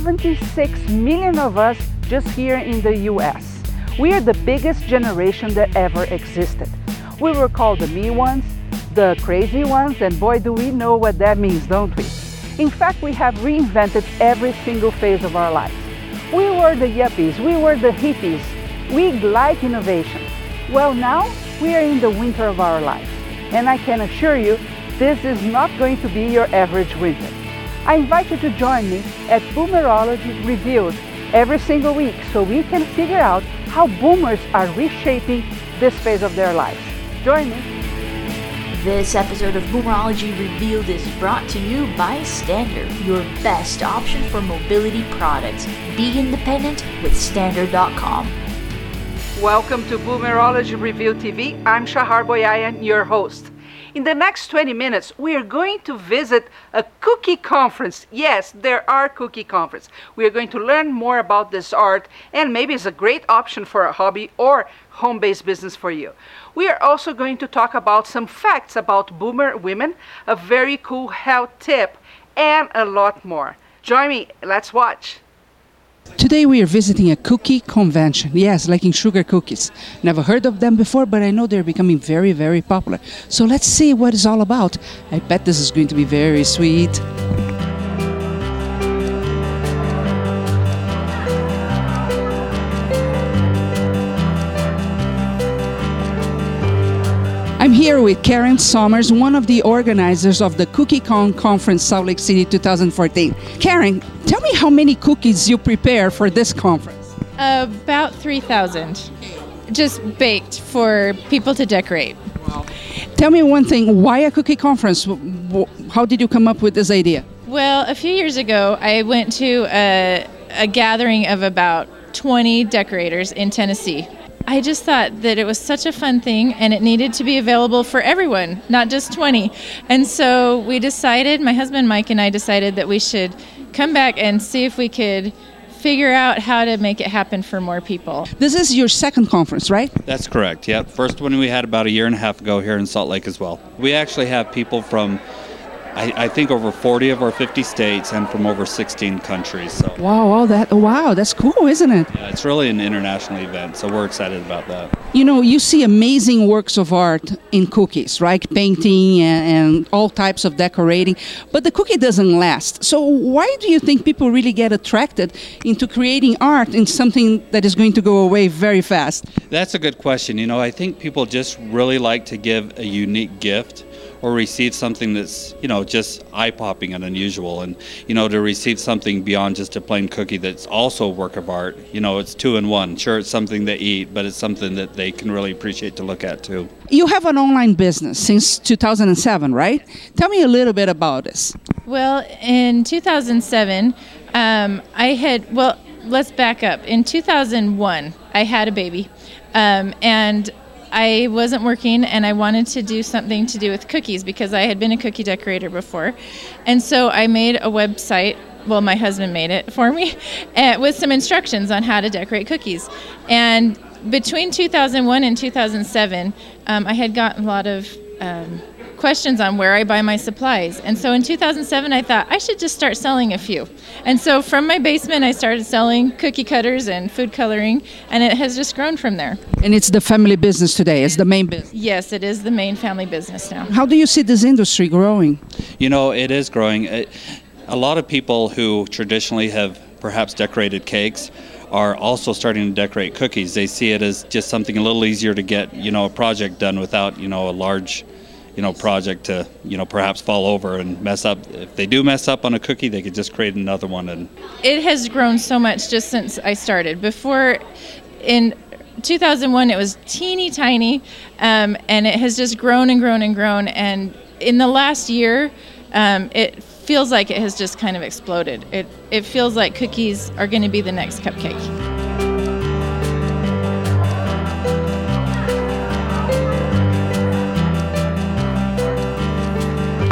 There are 76 million of us just here in the US. We are the biggest generation that ever existed. We were called the me ones, the crazy ones, and boy, do we know what that means, don't we? In fact, we have reinvented every single phase of our lives. We were the yuppies, we were the hippies. We like innovation. Well, now we are in the winter of our lives, and I can assure you, this is not going to be your average winter. I invite you to join me at Boomerology Revealed every single week so we can figure out how boomers are reshaping this phase of their lives. Join me. This episode of Boomerology Revealed is brought to you by Stander, your best option for mobility products. Be independent with Stander.com. Welcome to Boomerology Revealed TV. I'm Shahar Boyayan, your host. In the next 20 minutes, we are going to visit a cookie conference. Yes, there are cookie conferences. We are going to learn more about this art and maybe it's a great option for a hobby or home-based business for you. We are also going to talk about some facts about boomer women, a very cool health tip, and a lot more. Join me, let's watch. Today we are visiting a cookie convention. Yes, like in sugar cookies. Never heard of them before, but I know they're becoming very, very popular. So let's see what it's all about. I bet this is going to be very sweet. Here with Karen Summers, one of the organizers of the CookieCon Conference Salt Lake City 2014. Karen, tell me how many cookies you prepare for this conference. About 3,000. Just baked for people to decorate. Tell me one thing why a cookie conference? How did you come up with this idea? Well, a few years ago, I went to a, a gathering of about 20 decorators in Tennessee I just thought that it was such a fun thing and it needed to be available for everyone, not just 20. And so we decided, my husband Mike and I decided that we should come back and see if we could figure out how to make it happen for more people. This is your second conference, right? That's correct. Yep. First one we had about a year and a half ago here in Salt Lake as well. We actually have people from I, I, think over 40 of our 50 states and from over 16 countries. So. Wow, wow, that wow, that's cool, isn't it? Yeah, it's really an international event, so we're excited about that. You know, you see amazing works of art in cookies, right? Painting and, and all types of decorating, but the cookie doesn't last. So why do you think people really get attracted into creating art in something that is going to go away very fast? That's a good question. You know, I think people just really like to give a unique gift or receive something that's you know just eye popping and unusual. And you know to receive something beyond just a plain cookie that's also a work of art you know it's two in one. Sure it's something they eat but it's something that they can really appreciate to look at too. You have an online business since 2007 right? Tell me a little bit about this. Well in 2007 um, i had well let's back up. In 2001 i had a baby um, and I wasn't working and I wanted to do something to do with cookies because I had been a cookie decorator before. And so I made a website. Well, my husband made it for me uh, with some instructions on how to decorate cookies. And between 2001 and 2007, um, I had gotten a lot of um, questions on where I buy my supplies. And so in 2007, I thought I should just start selling a few. And so from my basement, I started selling cookie cutters and food coloring, and it has just grown from there. And it's the family business today, it's the main business. Yes, it is the main family business now. How do you see this industry growing? You know, it is growing. It, a lot of people who traditionally have perhaps decorated cakes are also starting to decorate cookies. They see it as just something a little easier to get, you know, a project done without, you know, a large you know project to you know perhaps fall over and mess up. If they do mess up on a cookie they could just create another one and it has grown so much just since i started. Before in 2001 it was teeny tiny um, and it has just grown and grown and grown. And in the last year um, it feels like it has just kind of exploded. It, it feels like cookies are going to be the next cupcake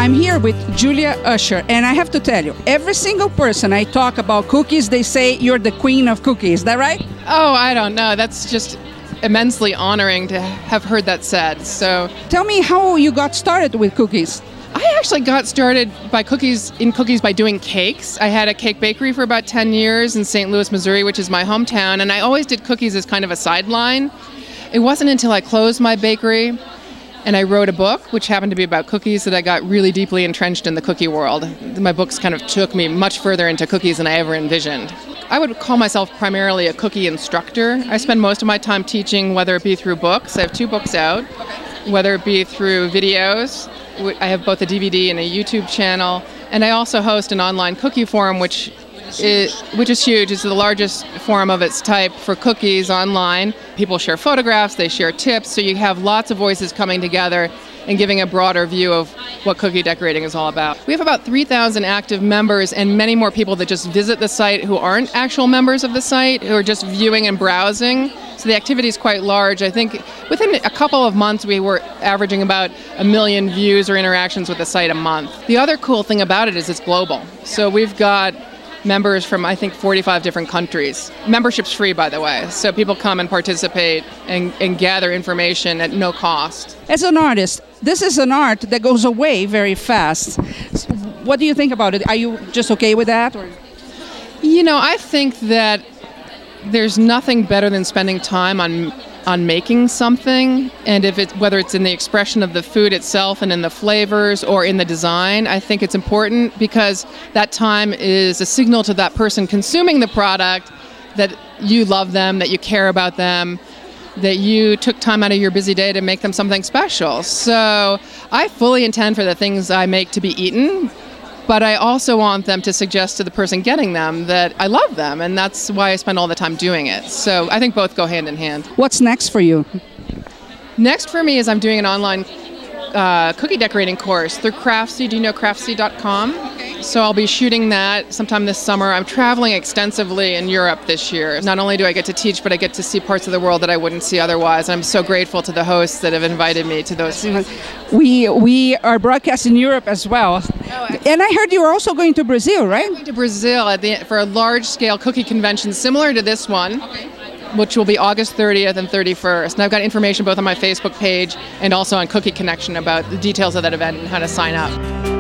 I'm here with Julia Usher, and I have to tell you, every single person I talk about cookies, they say you're the queen of cookies. Is that right? Oh, I don't know. That's just immensely honoring to have heard that said. So, tell me how you got started with cookies. I actually got started by cookies in cookies by doing cakes. I had a cake bakery for about 10 years in St. Louis, Missouri, which is my hometown, and I always did cookies as kind of a sideline. It wasn't until I closed my bakery and I wrote a book, which happened to be about cookies, that I got really deeply entrenched in the cookie world. My books kind of took me much further into cookies than I ever envisioned. I would call myself primarily a cookie instructor. I spend most of my time teaching, whether it be through books. I have two books out, whether it be through videos. I have both a DVD and a YouTube channel, and I also host an online cookie forum, which is, which is huge. It's the largest forum of its type for cookies online. People share photographs, they share tips, so you have lots of voices coming together and giving a broader view of what cookie decorating is all about. We have about 3,000 active members and many more people that just visit the site who aren't actual members of the site, who are just viewing and browsing. So the activity is quite large. I think within a couple of months, we were averaging about a million views or interactions with the site a month. The other cool thing about it is it's global. So we've got members from I think 45 different countries. Membership's free, by the way, so people come and participate and, and gather information at no cost. As an artist, this is an art that goes away very fast. What do you think about it? Are you just okay with that? Or? You know, I think that there's nothing better than spending time on on making something and if it's whether it's in the expression of the food itself and in the flavors or in the design i think it's important because that time is a signal to that person consuming the product that you love them that you care about them that you took time out of your busy day to make them something special. So i fully intend for the things i make to be eaten but I also want them to suggest to the person getting them that I love them, and that's why I spend all the time doing it. So I think both go hand in hand. What's next for you? Next for me is I'm doing an online uh, cookie decorating course through Craftsy. Do you know Craftsy.com? So I'll be shooting that sometime this summer. I'm traveling extensively in Europe this year. Not only do I get to teach, but I get to see parts of the world that I wouldn't see otherwise. And I'm so grateful to the hosts that have invited me to those. We we are broadcasting Europe as well. Oh, and I heard you are also going to Brazil, right? I'm going to Brazil the, for a large-scale cookie convention similar to this one. Okay which will be August 30th and 31st. And I've got information both on my Facebook page and also on Cookie Connection about the details of that event and how to sign up.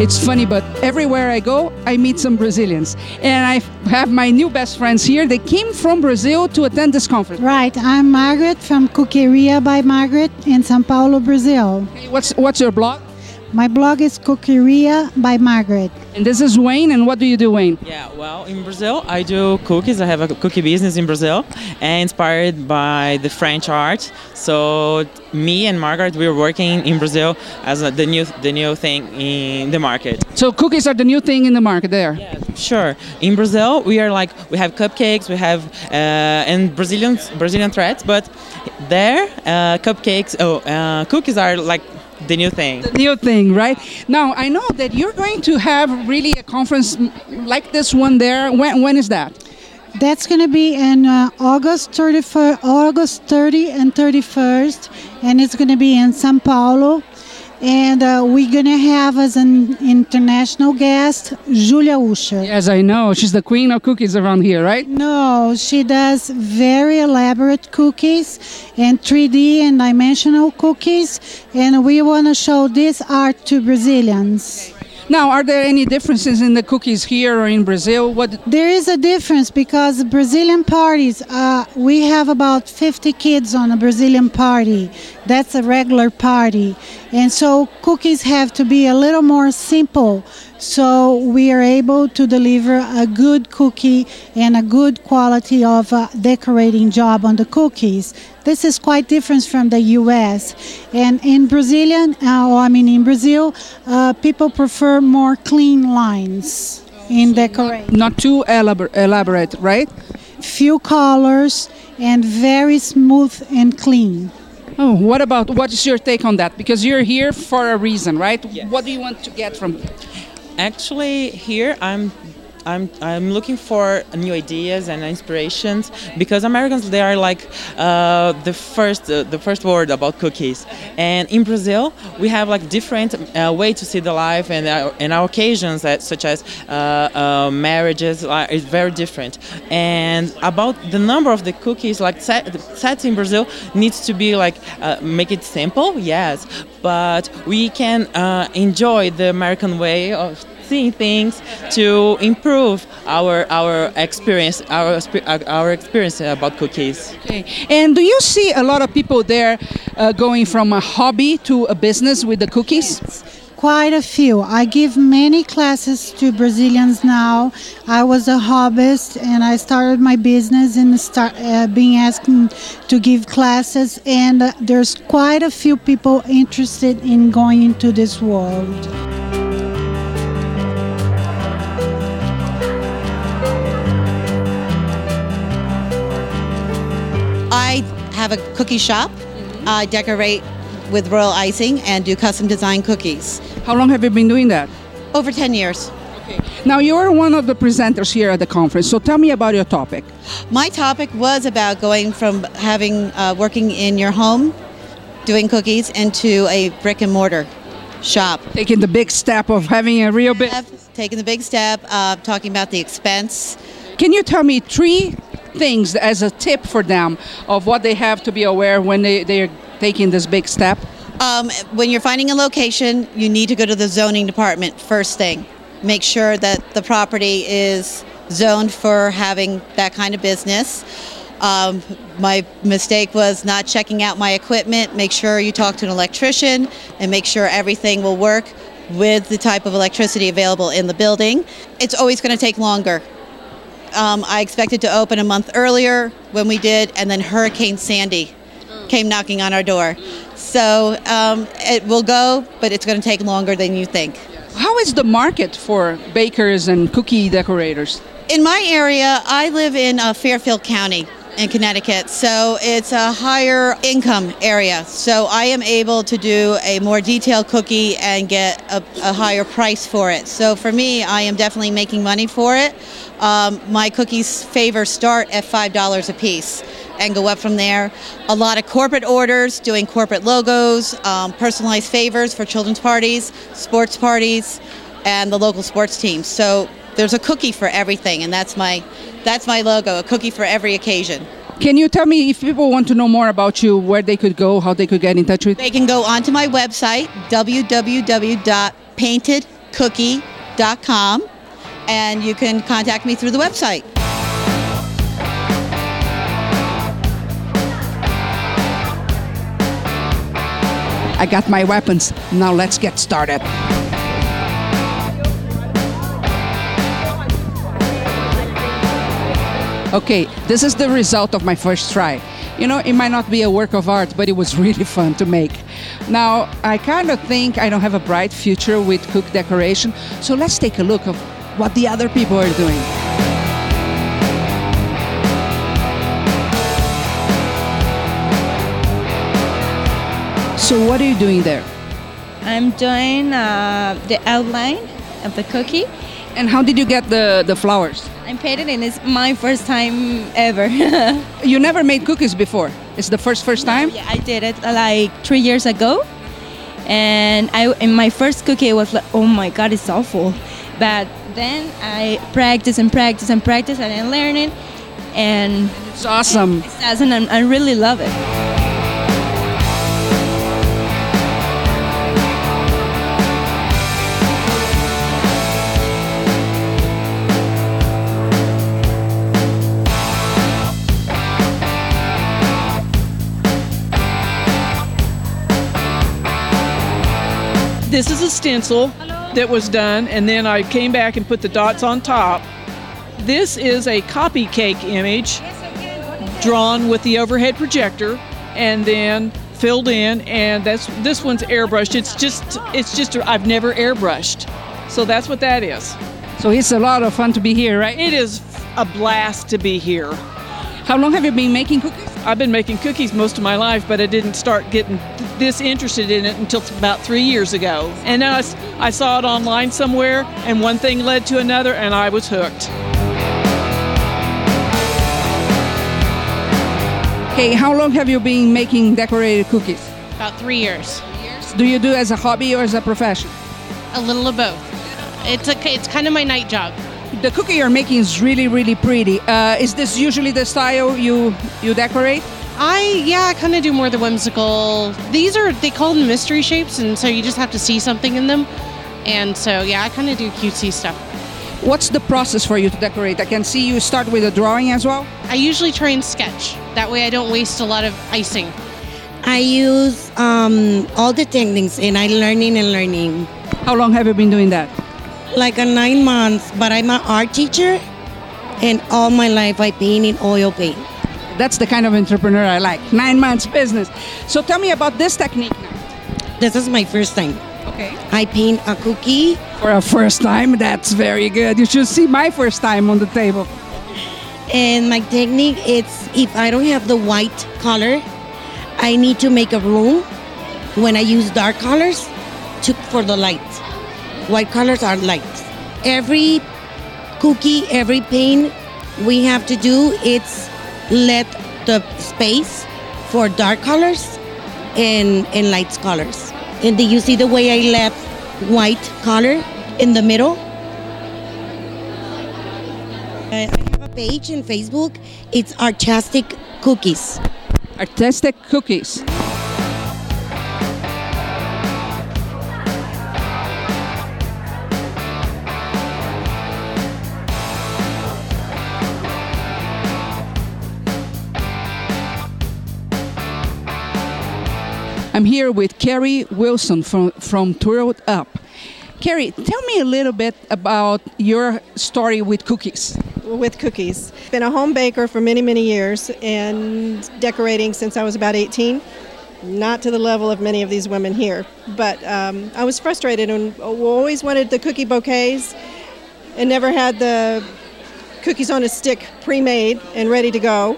It's funny, but everywhere I go, I meet some Brazilians. And I have my new best friends here. They came from Brazil to attend this conference. Right. I'm Margaret from Cookeria by Margaret in Sao Paulo, Brazil. What's, what's your blog? My blog is Cookeria by Margaret. And this is Wayne, and what do you do, Wayne? Yeah, well, in Brazil, I do cookies. I have a cookie business in Brazil, and inspired by the French art. So me and Margaret, we're working in Brazil as a, the new the new thing in the market. So cookies are the new thing in the market there. Yeah, sure. In Brazil, we are like we have cupcakes, we have uh, and Brazilian Brazilian threads, but there uh, cupcakes, oh, uh, cookies are like the new thing. The new thing, right? Now I know that you're going to have really a conference like this one there. When when is that? That's going to be in uh, August 31st, August 30 and 31st, and it's going to be in São Paulo. And uh, we're going to have as an international guest Julia Usher. Yes, I know. She's the queen of cookies around here, right? No, she does very elaborate cookies and 3D and dimensional cookies. And we want to show this art to Brazilians. Now, are there any differences in the cookies here or in Brazil? What? There is a difference because Brazilian parties, uh, we have about 50 kids on a Brazilian party. That's a regular party. And so cookies have to be a little more simple so we are able to deliver a good cookie and a good quality of uh, decorating job on the cookies. This is quite different from the U.S. And in Brazilian, uh, or I mean in Brazil, uh, people prefer more clean lines in decoration. Not too elaborate, right? Few colors and very smooth and clean. Oh, what about what is your take on that? Because you're here for a reason, right? Yes. What do you want to get from Actually, here I'm I'm I'm looking for new ideas and inspirations because Americans they are like uh, the first uh, the first word about cookies, and in Brazil we have like different uh, way to see the life and our, and our occasions that such as uh, uh, marriages are, is very different, and about the number of the cookies like set, sets in Brazil needs to be like uh, make it simple, yes, but we can enjoy the American way of seeing things to improve our our experience our our experience about cookies. Okay. And do you see a lot of people there uh, going from a hobby to a business with the cookies? Quite a few. I give many classes to Brazilians now. I was a hobbyist and I started my business and start uh, being asked to give classes. And uh, there's quite a few people interested in going into this world. Have a cookie shop. Mm-hmm. I decorate with royal icing and do custom design cookies. How long have you been doing that? Over 10 years. Okay. Now you're one of the presenters here at the conference, so tell me about your topic. My topic was about going from having uh, working in your home, doing cookies, into a brick and mortar shop. Taking the big step of having a real business. Taking the big step, uh, talking about the expense. Can you tell me three things as a tip for them of what they have to be aware when they, they're taking this big step? Um, when you're finding a location, you need to go to the zoning department first thing. Make sure that the property is zoned for having that kind of business. Um, my mistake was not checking out my equipment. Make sure you talk to an electrician and make sure everything will work with the type of electricity available in the building. It's always going to take longer. Um, I expected to open a month earlier when we did, and then Hurricane Sandy came knocking on our door. So um, it will go, but it's going to take longer than you think. How is the market for bakers and cookie decorators? In my area, I live in uh, Fairfield County in Connecticut, so it's a higher income area. So I am able to do a more detailed cookie and get a, a higher price for it. So for me, I am definitely making money for it. Um, my cookies favor start at $5 a piece and go up from there. A lot of corporate orders, doing corporate logos, um, personalized favors for children's parties, sports parties, and the local sports teams. So there's a cookie for everything, and that's my that's my logo, a cookie for every occasion. Can you tell me if people want to know more about you, where they could go, how they could get in touch with you? They can go onto my website, www.paintedcookie.com and you can contact me through the website. I got my weapons. Now let's get started. Okay, this is the result of my first try. You know, it might not be a work of art, but it was really fun to make. Now, I kind of think I don't have a bright future with cook decoration, so let's take a look of what the other people are doing. So what are you doing there? I'm doing uh, the outline of the cookie. And how did you get the, the flowers? I'm painting and it's my first time ever. you never made cookies before? It's the first first time? Yeah, I did it uh, like three years ago. And I in my first cookie was like, oh my god, it's awful. But then I practice and practice and practice and I learn it. And it's awesome. It's awesome and I really love it. This is a stencil that was done, and then I came back and put the dots on top. This is a Kopykake image drawn with the overhead projector and then filled in and that's this one's airbrushed. It's just it's just i've never airbrushed. So that's what that is. So it's a lot of fun to be here right? It is a blast to be here. How long have you been making cookies I've been making cookies most of my life, but I didn't start getting th- this interested in it until about three years ago. And then I, s- I saw it online somewhere, and one thing led to another, and I was hooked. Okay, how long have you been making decorated cookies? About three years. Do you do it as a hobby or as a profession? A little of both. It's a, it's kind of my night job. The cookie you're making is really, really pretty. Uh, is this usually the style you you decorate? I yeah, I kind of do more the whimsical. These are they call them mystery shapes, and so you just have to see something in them. And so yeah, I kind of do cutesy stuff. What's the process for you to decorate? I can see you start with a drawing as well. I usually try and sketch. That way, I don't waste a lot of icing. I use um, all the techniques and I learning and learning. How long have you been doing that? Like a nine months, but I'm an art teacher, and all my life I paint in oil paint. That's the kind of entrepreneur I like. Nine months business. So tell me about this technique now. This is my first time. Okay. I paint a cookie. For a first time, that's very good. You should see my first time on the table. And my technique is if I don't have the white color, I need to make a room when I use dark colors to, for the light. White colors are light. Every cookie, every paint we have to do, it's let the space for dark colors and, and light colors. And do you see the way I left white color in the middle? I have a page in Facebook. It's Artistic Cookies. Artistic cookies. I'm here with Carrie Wilson from, from Twirled Up. Carrie, tell me a little bit about your story with cookies. with cookies. Been a home baker for many, many years and decorating since I was about 18. Not to the level of many of these women here, but um, I was frustrated and always wanted the cookie bouquets and never had the cookies on a stick pre made and ready to go.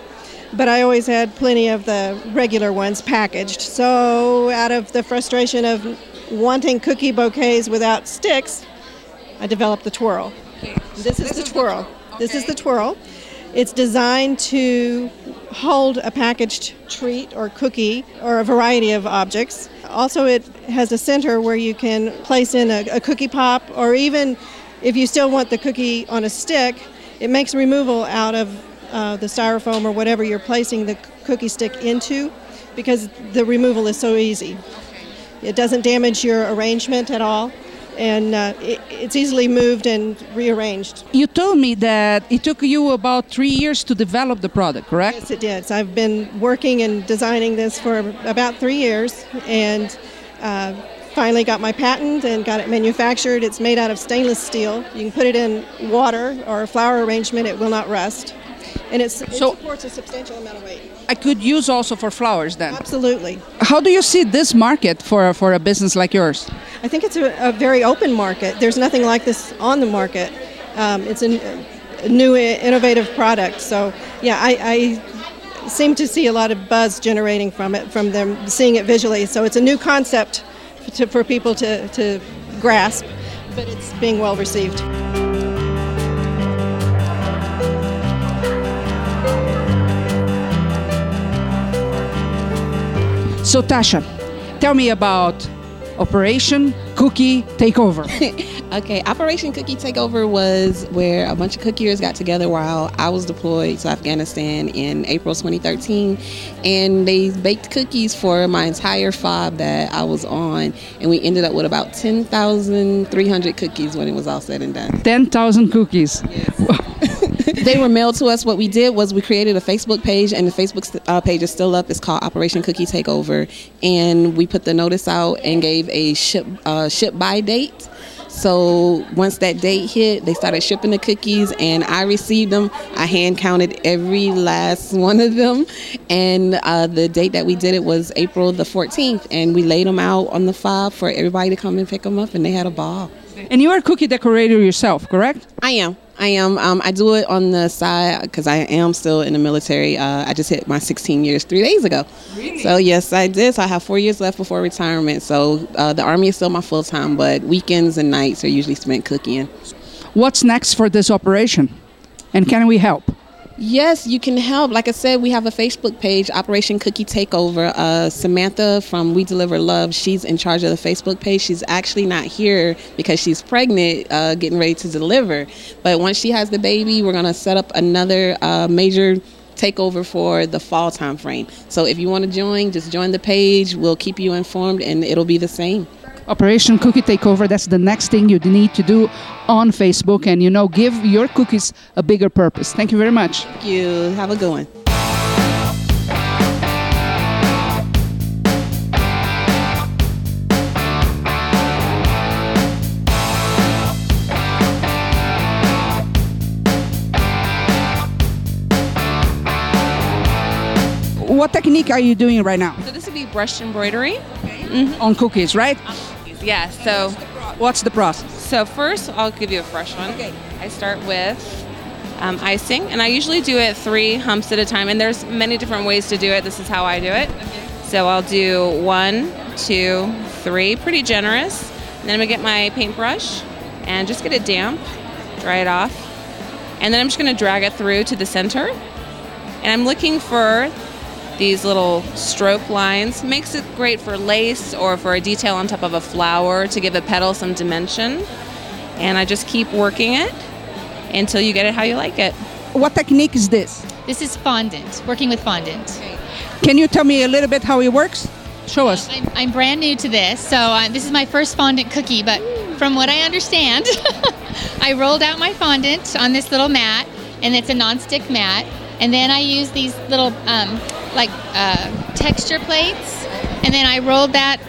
But I always had plenty of the regular ones packaged. So, out of the frustration of wanting cookie bouquets without sticks, I developed the twirl. This is the twirl. This is the twirl. It's designed to hold a packaged treat or cookie or a variety of objects. Also, it has a center where you can place in a, a cookie pop, or even if you still want the cookie on a stick, it makes removal out of uh, the styrofoam or whatever you're placing the cookie stick into because the removal is so easy. It doesn't damage your arrangement at all, and uh, it, it's easily moved and rearranged. You told me that it took you about three years to develop the product, correct? Yes, it did. So I've been working and designing this for about three years, and uh, finally got my patent and got it manufactured. It's made out of stainless steel. You can put it in water or a flower arrangement; it will not rust, and it's, it supports a substantial amount of weight. I could use also for flowers then. Absolutely. How do you see this market for for a business like yours? I think it's a, a very open market. There's nothing like this on the market. Um, it's a, a new, innovative product. So, yeah, I, I seem to see a lot of buzz generating from it, from them seeing it visually. So, it's a new concept to, for people to, to grasp, but it's being well received. So Tasha, tell me about Operation Cookie Takeover. Okay, Operation Cookie Takeover was where a bunch of cookiers got together while I was deployed to Afghanistan in April 2013, and they baked cookies for my entire fob that I was on, and we ended up with about 10,300 cookies when it was all said and done. 10,000 cookies. they were mailed to us. What we did was we created a Facebook page, and the Facebook uh, page is still up. It's called Operation Cookie Takeover, and we put the notice out and gave a ship uh, ship by date. So once that date hit, they started shipping the cookies, and I received them. I hand counted every last one of them, and uh, the date that we did it was April the 14th, and we laid them out on the fob for everybody to come and pick them up, and they had a ball. And you are a cookie decorator yourself, correct? I am. I am. Um, I do it on the side because I am still in the military. Uh, I just hit my 16 years three days ago. Really? So yes, I did. So I have four years left before retirement. So uh, the army is still my full time, but weekends and nights are usually spent cooking. What's next for this operation? And can we help? Yes, you can help. Like I said, we have a Facebook page, Operation Cookie Takeover. Uh, Samantha from We Deliver Love, she's in charge of the Facebook page. She's actually not here because she's pregnant, uh, getting ready to deliver. But once she has the baby, we're going to set up another uh, major takeover for the fall time frame. So if you want to join, just join the page. We'll keep you informed and it'll be the same. Operation Cookie Takeover, that's the next thing you need to do on Facebook and, you know, give your cookies a bigger purpose. Thank you very much. Thank you. Have a good one. What technique are you doing right now? So this would be brushed embroidery. On cookies, right? Um, Yeah, so What's the process? so first I'll give you a fresh one. Okay. I start with um, icing, and I usually do it three humps at a time. And there's many different ways to do it. This is how I do it. Okay. So I'll do one, two, three, pretty generous. And then I'm gonna get my paintbrush and just get it damp, dry it off, and then I'm just gonna drag it through to the center. And I'm looking for these little stroke lines. Makes it great for lace or for a detail on top of a flower to give a petal some dimension. And I just keep working it until you get it how you like it. What technique is this? This is fondant, working with fondant. Can you tell me a little bit how it works? Show us. I'm, I'm brand new to this, so uh, this is my first fondant cookie, but from what I understand, I rolled out my fondant on this little mat, and it's a non-stick mat, and then I use these little um, like uh, texture plates, and then I rolled that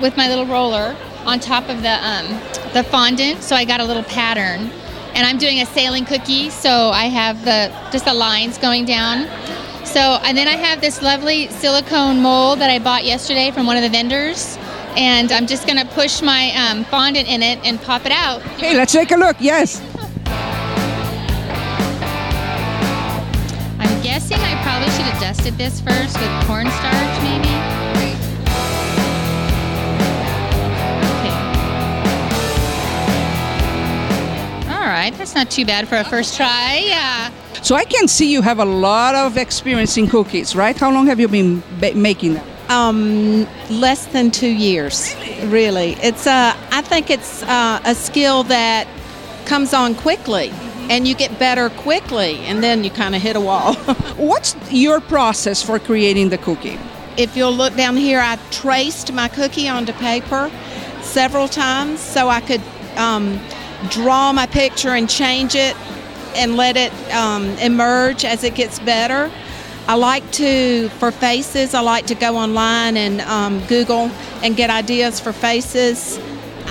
with my little roller on top of the um, the fondant, so I got a little pattern. And I'm doing a sailing cookie, so I have the just the lines going down. So and then I have this lovely silicone mold that I bought yesterday from one of the vendors, and I'm just gonna push my um, fondant in it and pop it out. Hey, let's take a look. Yes. Dusted this first with cornstarch, maybe. All right, that's not too bad for a first try. Yeah. So I can see you have a lot of experience in cookies, right? How long have you been ba- making them? Um, less than two years, really. It's uh, I think it's uh, a skill that comes on quickly, and you get better quickly, and then you kind of hit a wall. What's your process for creating the cookie? if you'll look down here, I traced my cookie onto paper several times so I could um, draw my picture and change it and let it um, emerge as it gets better. I like to, for faces, I like to go online and um, Google and get ideas for faces.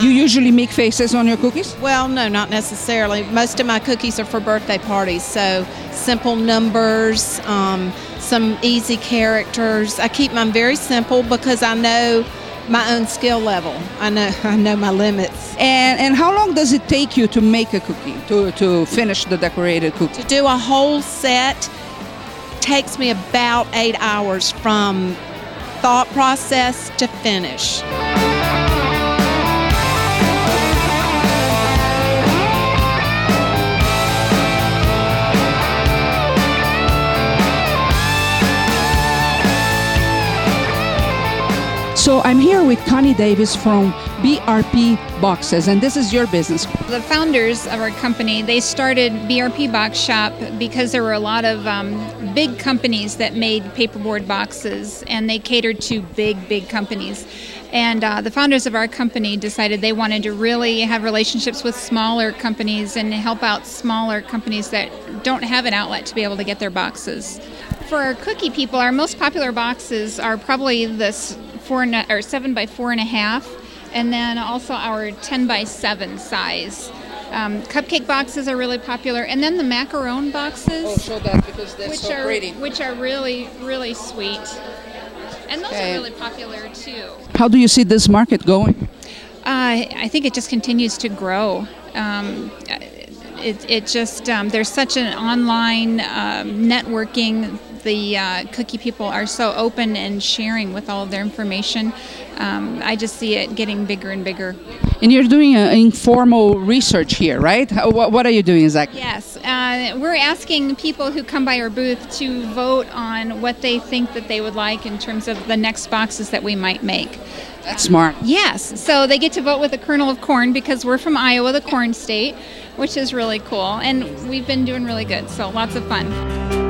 You usually make faces on your cookies? Well, no, not necessarily. Most of my cookies are for birthday parties, so simple numbers, um, some easy characters. I keep mine very simple because I know my own skill level. I know I know my limits. And and how long does it take you to make a cookie to to finish the decorated cookie? To do a whole set takes me about eight hours from thought process to finish. I'm here with Connie Davis from BRP Boxes, and this is your business. The founders of our company, they started BRP Box Shop because there were a lot of um, big companies that made paperboard boxes, and they catered to big, big companies. And uh, the founders of our company decided they wanted to really have relationships with smaller companies and help out smaller companies that don't have an outlet to be able to get their boxes. For our cookie people, our most popular boxes are probably this four and or seven by four and a half, and then also our ten by seven size. Um, cupcake boxes are really popular, and then the macaron boxes, Oh, show that because they're which so are pretty. which are really really sweet, and those Okay. are really popular too. How do you see this market going? Uh, I think it just continues to grow. Um, it, it just um, there's such an online um, networking. The uh, cookie people are so open and sharing with all of their information. Um, I just see it getting bigger and bigger. And you're doing uh, informal research here, right? What, what are you doing exactly? Yes, uh, we're asking people who come by our booth to vote on what they think that they would like in terms of the next boxes that we might make. That's smart. Yes, so they get to vote with a kernel of corn because we're from Iowa, the corn state, which is really cool. And we've been doing really good, so lots of fun.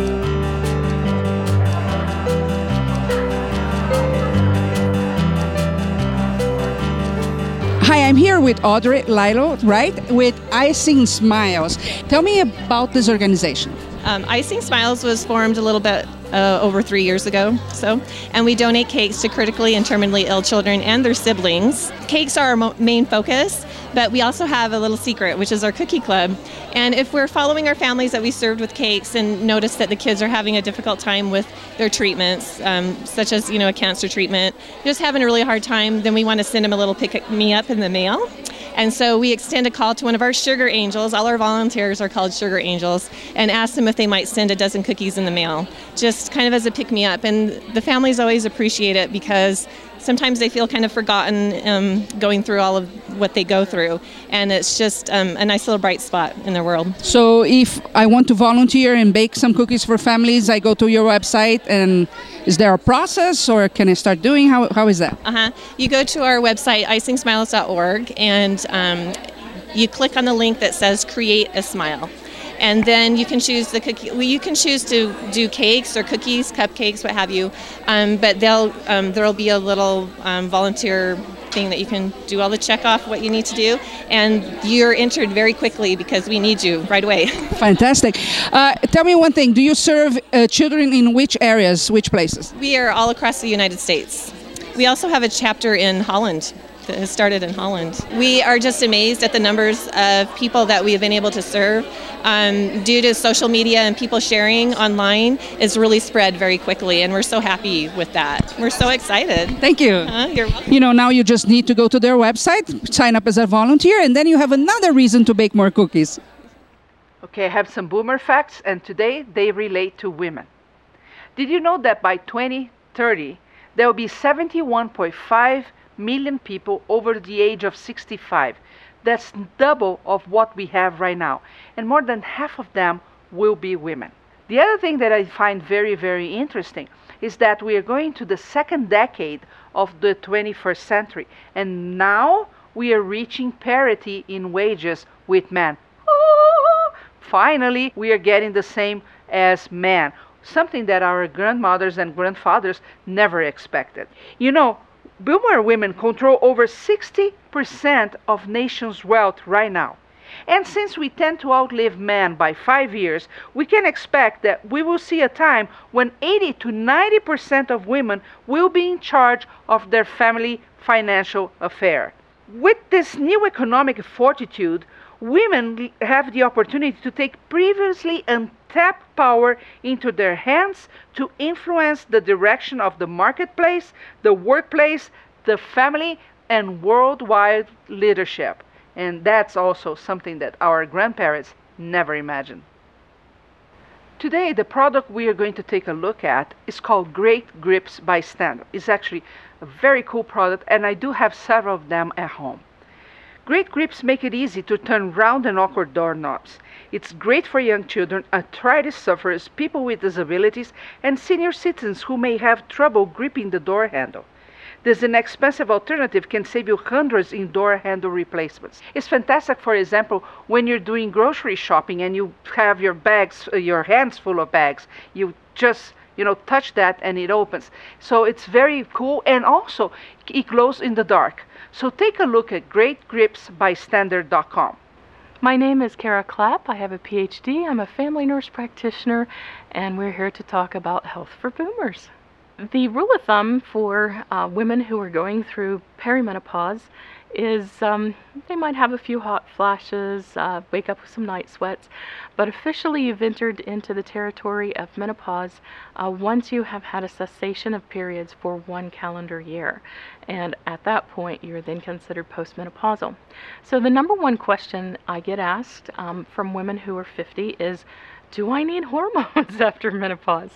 Hi, I'm here with Audrey Lilo, right? With Icing Smiles. Tell me about this organization. Um, Icing Smiles was formed a little bit uh, over three years ago, so, and we donate cakes to critically and terminally ill children and their siblings. Cakes are our mo- main focus, but we also have a little secret, which is our cookie club. And if we're following our families that we served with cakes and notice that the kids are having a difficult time with their treatments, um, such as you know a cancer treatment, just having a really hard time, then we want to send them a little pick me up in the mail. And so we extend a call to one of our sugar angels. All our volunteers are called sugar angels, and ask them if they might send a dozen cookies in the mail, just kind of as a pick me up. And the families always appreciate it because sometimes they feel kind of forgotten um, going through all of what they go through, and it's just um, a nice little bright spot in their world. So, if I want to volunteer and bake some cookies for families, I go to your website, and is there a process, or can I start doing? How, how is that? Uh huh. You go to our website, icingsmiles.org, and um, you click on the link that says "Create a Smile." And then you can choose the cookie. Well, you can choose to do cakes or cookies, cupcakes, what have you. Um, but they'll um, there'll be a little um, volunteer thing that you can do all the check off what you need to do, and you're entered very quickly because we need you right away. Fantastic. Uh, tell me one thing. Do you serve uh, children in which areas, which places? We are all across the United States. We also have a chapter in Holland that has started in Holland. We are just amazed at the numbers of people that we have been able to serve. Um, due to social media and people sharing online, it's really spread very quickly, and we're so happy with that. We're so excited. Thank you. Uh, you're welcome. You know, now you just need to go to their website, sign up as a volunteer, and then you have another reason to bake more cookies. Okay, I have some boomer facts, and today they relate to women. Did you know that by 2030, there will be 71.5 million people over the age of 65? That's double of what we have right now, and more than half of them will be women. The other thing that I find very, very interesting is that we are going to the second decade of the 21st century, and now we are reaching parity in wages with men. Oh, finally, we are getting the same as men, something that our grandmothers and grandfathers never expected. You know, Boomer women control over 60% of nation's wealth right now. And since we tend to outlive men by five years, we can expect that we will see a time when 80 to 90% of women will be in charge of their family financial affair. With this new economic fortitude, women have the opportunity to take previously untapped power into their hands to influence the direction of the marketplace, the workplace, the family, and worldwide leadership. And that's also something that our grandparents never imagined. Today, the product we are going to take a look at is called Great Grips by Stander. It's actually a very cool product, and I do have several of them at home. Great grips make it easy to turn round and awkward doorknobs. It's great for young children, arthritis sufferers, people with disabilities, and senior citizens who may have trouble gripping the door handle. This inexpensive alternative can save you hundreds in door handle replacements. It's fantastic, for example, when you're doing grocery shopping and you have your bags, uh, your hands full of bags. You just you know touch that and it opens. So it's very cool, and also it glows in the dark. So take a look at GreatGripsByStander.com. My name is Kara Clapp. I have a PhD. I'm a family nurse practitioner, and we're here to talk about health for boomers. The rule of thumb for uh, women who are going through perimenopause is um, they might have a few hot flashes, uh, wake up with some night sweats, but officially you've entered into the territory of menopause uh, once you have had a cessation of periods for one calendar year. And at that point, you're then considered postmenopausal. So, the number one question I get asked um, from women who are 50 is do I need hormones after menopause?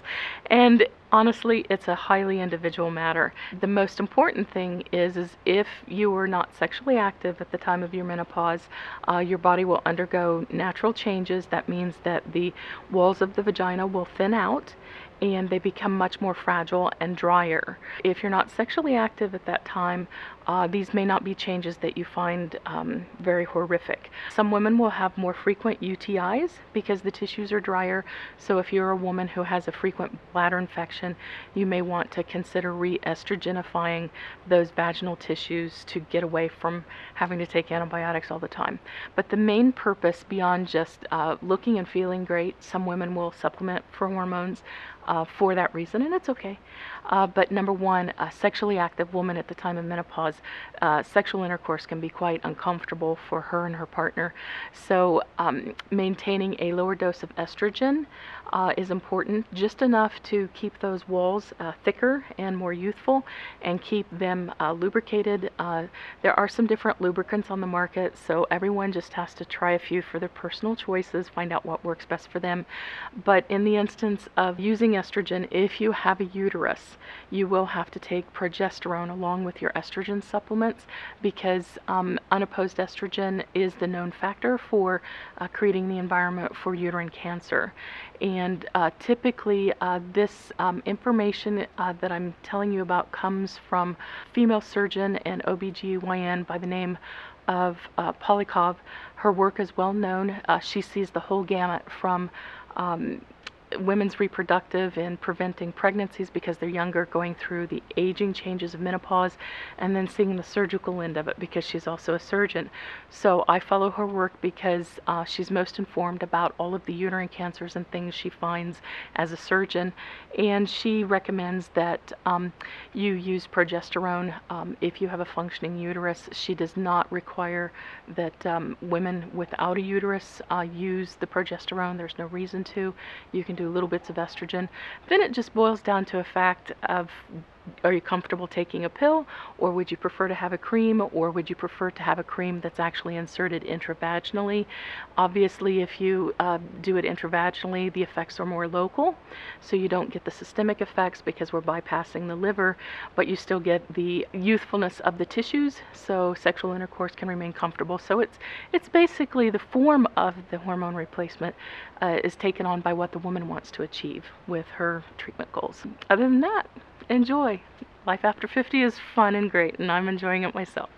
And honestly, it's a highly individual matter. The most important thing is, is if you were not sexually active at the time of your menopause, uh, your body will undergo natural changes. That means that the walls of the vagina will thin out and they become much more fragile and drier. If you're not sexually active at that time, uh, these may not be changes that you find um, very horrific. Some women will have more frequent UTIs because the tissues are drier. So, if you're a woman who has a frequent bladder infection, you may want to consider re estrogenifying those vaginal tissues to get away from having to take antibiotics all the time. But the main purpose, beyond just uh, looking and feeling great, some women will supplement for hormones uh, for that reason, and it's okay. Uh, but number one, a sexually active woman at the time of menopause, uh, sexual intercourse can be quite uncomfortable for her and her partner. So, um, maintaining a lower dose of estrogen uh, is important, just enough to keep those walls uh, thicker and more youthful and keep them uh, lubricated. Uh, there are some different lubricants on the market, so everyone just has to try a few for their personal choices, find out what works best for them. But in the instance of using estrogen, if you have a uterus, you will have to take progesterone along with your estrogen supplements because um, unopposed estrogen is the known factor for uh, creating the environment for uterine cancer. And uh, typically, uh, this um, information uh, that I'm telling you about comes from female surgeon and OBGYN by the name of uh, Polyakov. Her work is well known. Uh, she sees the whole gamut from um, women's reproductive and preventing pregnancies because they're younger, going through the aging changes of menopause, and then seeing the surgical end of it because she's also a surgeon. So I follow her work because uh, she's most informed about all of the uterine cancers and things she finds as a surgeon, and she recommends that um, you use progesterone um, if you have a functioning uterus. She does not require that um, women without a uterus uh, use the progesterone. There's no reason to. You can do little bits of estrogen. Then it just boils down to a fact of are you comfortable taking a pill or would you prefer to have a cream or would you prefer to have a cream that's actually inserted intravaginally? Obviously if you uh, do it intravaginally the effects are more local so you don't get the systemic effects because we're bypassing the liver but you still get the youthfulness of the tissues so sexual intercourse can remain comfortable. So it's it's basically the form of the hormone replacement uh, is taken on by what the woman wants to achieve with her treatment goals. Other than that enjoy. Life after 50 is fun and great, and I'm enjoying it myself.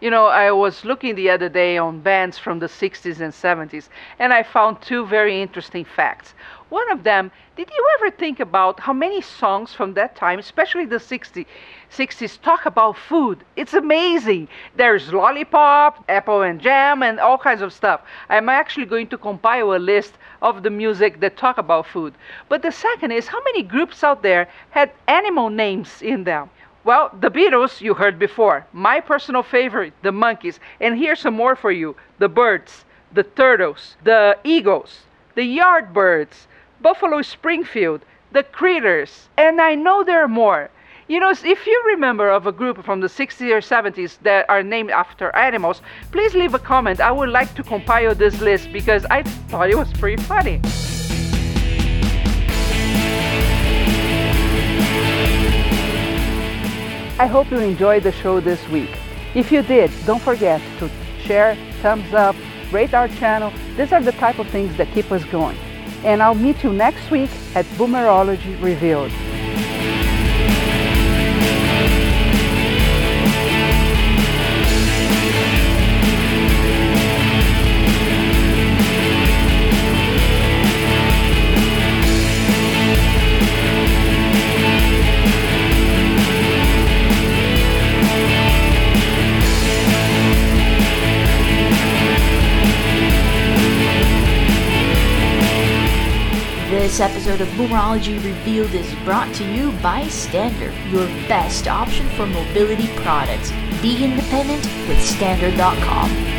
You know, I was looking the other day on bands from the 60s and 70s, and I found two very interesting facts. One of them, did you ever think about how many songs from that time, especially the 60s, 60s, talk about food? It's amazing. There's Lollipop, Apple and Jam, and all kinds of stuff. I'm actually going to compile a list of the music that talk about food. But the second is how many groups out there had animal names in them? Well, the Beatles you heard before. My personal favorite, the Monkees. And here's some more for you the Byrds, the Turtles, the Eagles, the Yardbirds, Buffalo Springfield, the Critters. And I know there are more. You know, if you remember of a group from the 60s or 70s that are named after animals, please leave a comment. I would like to compile this list because I thought it was pretty funny. I hope you enjoyed the show this week. If you did, don't forget to share, thumbs up, rate our channel. These are the type of things that keep us going. And I'll meet you next week at Boomerology Revealed. This episode of Boomerology Revealed is brought to you by Stander, your best option for mobility products. Be independent with Stander.com.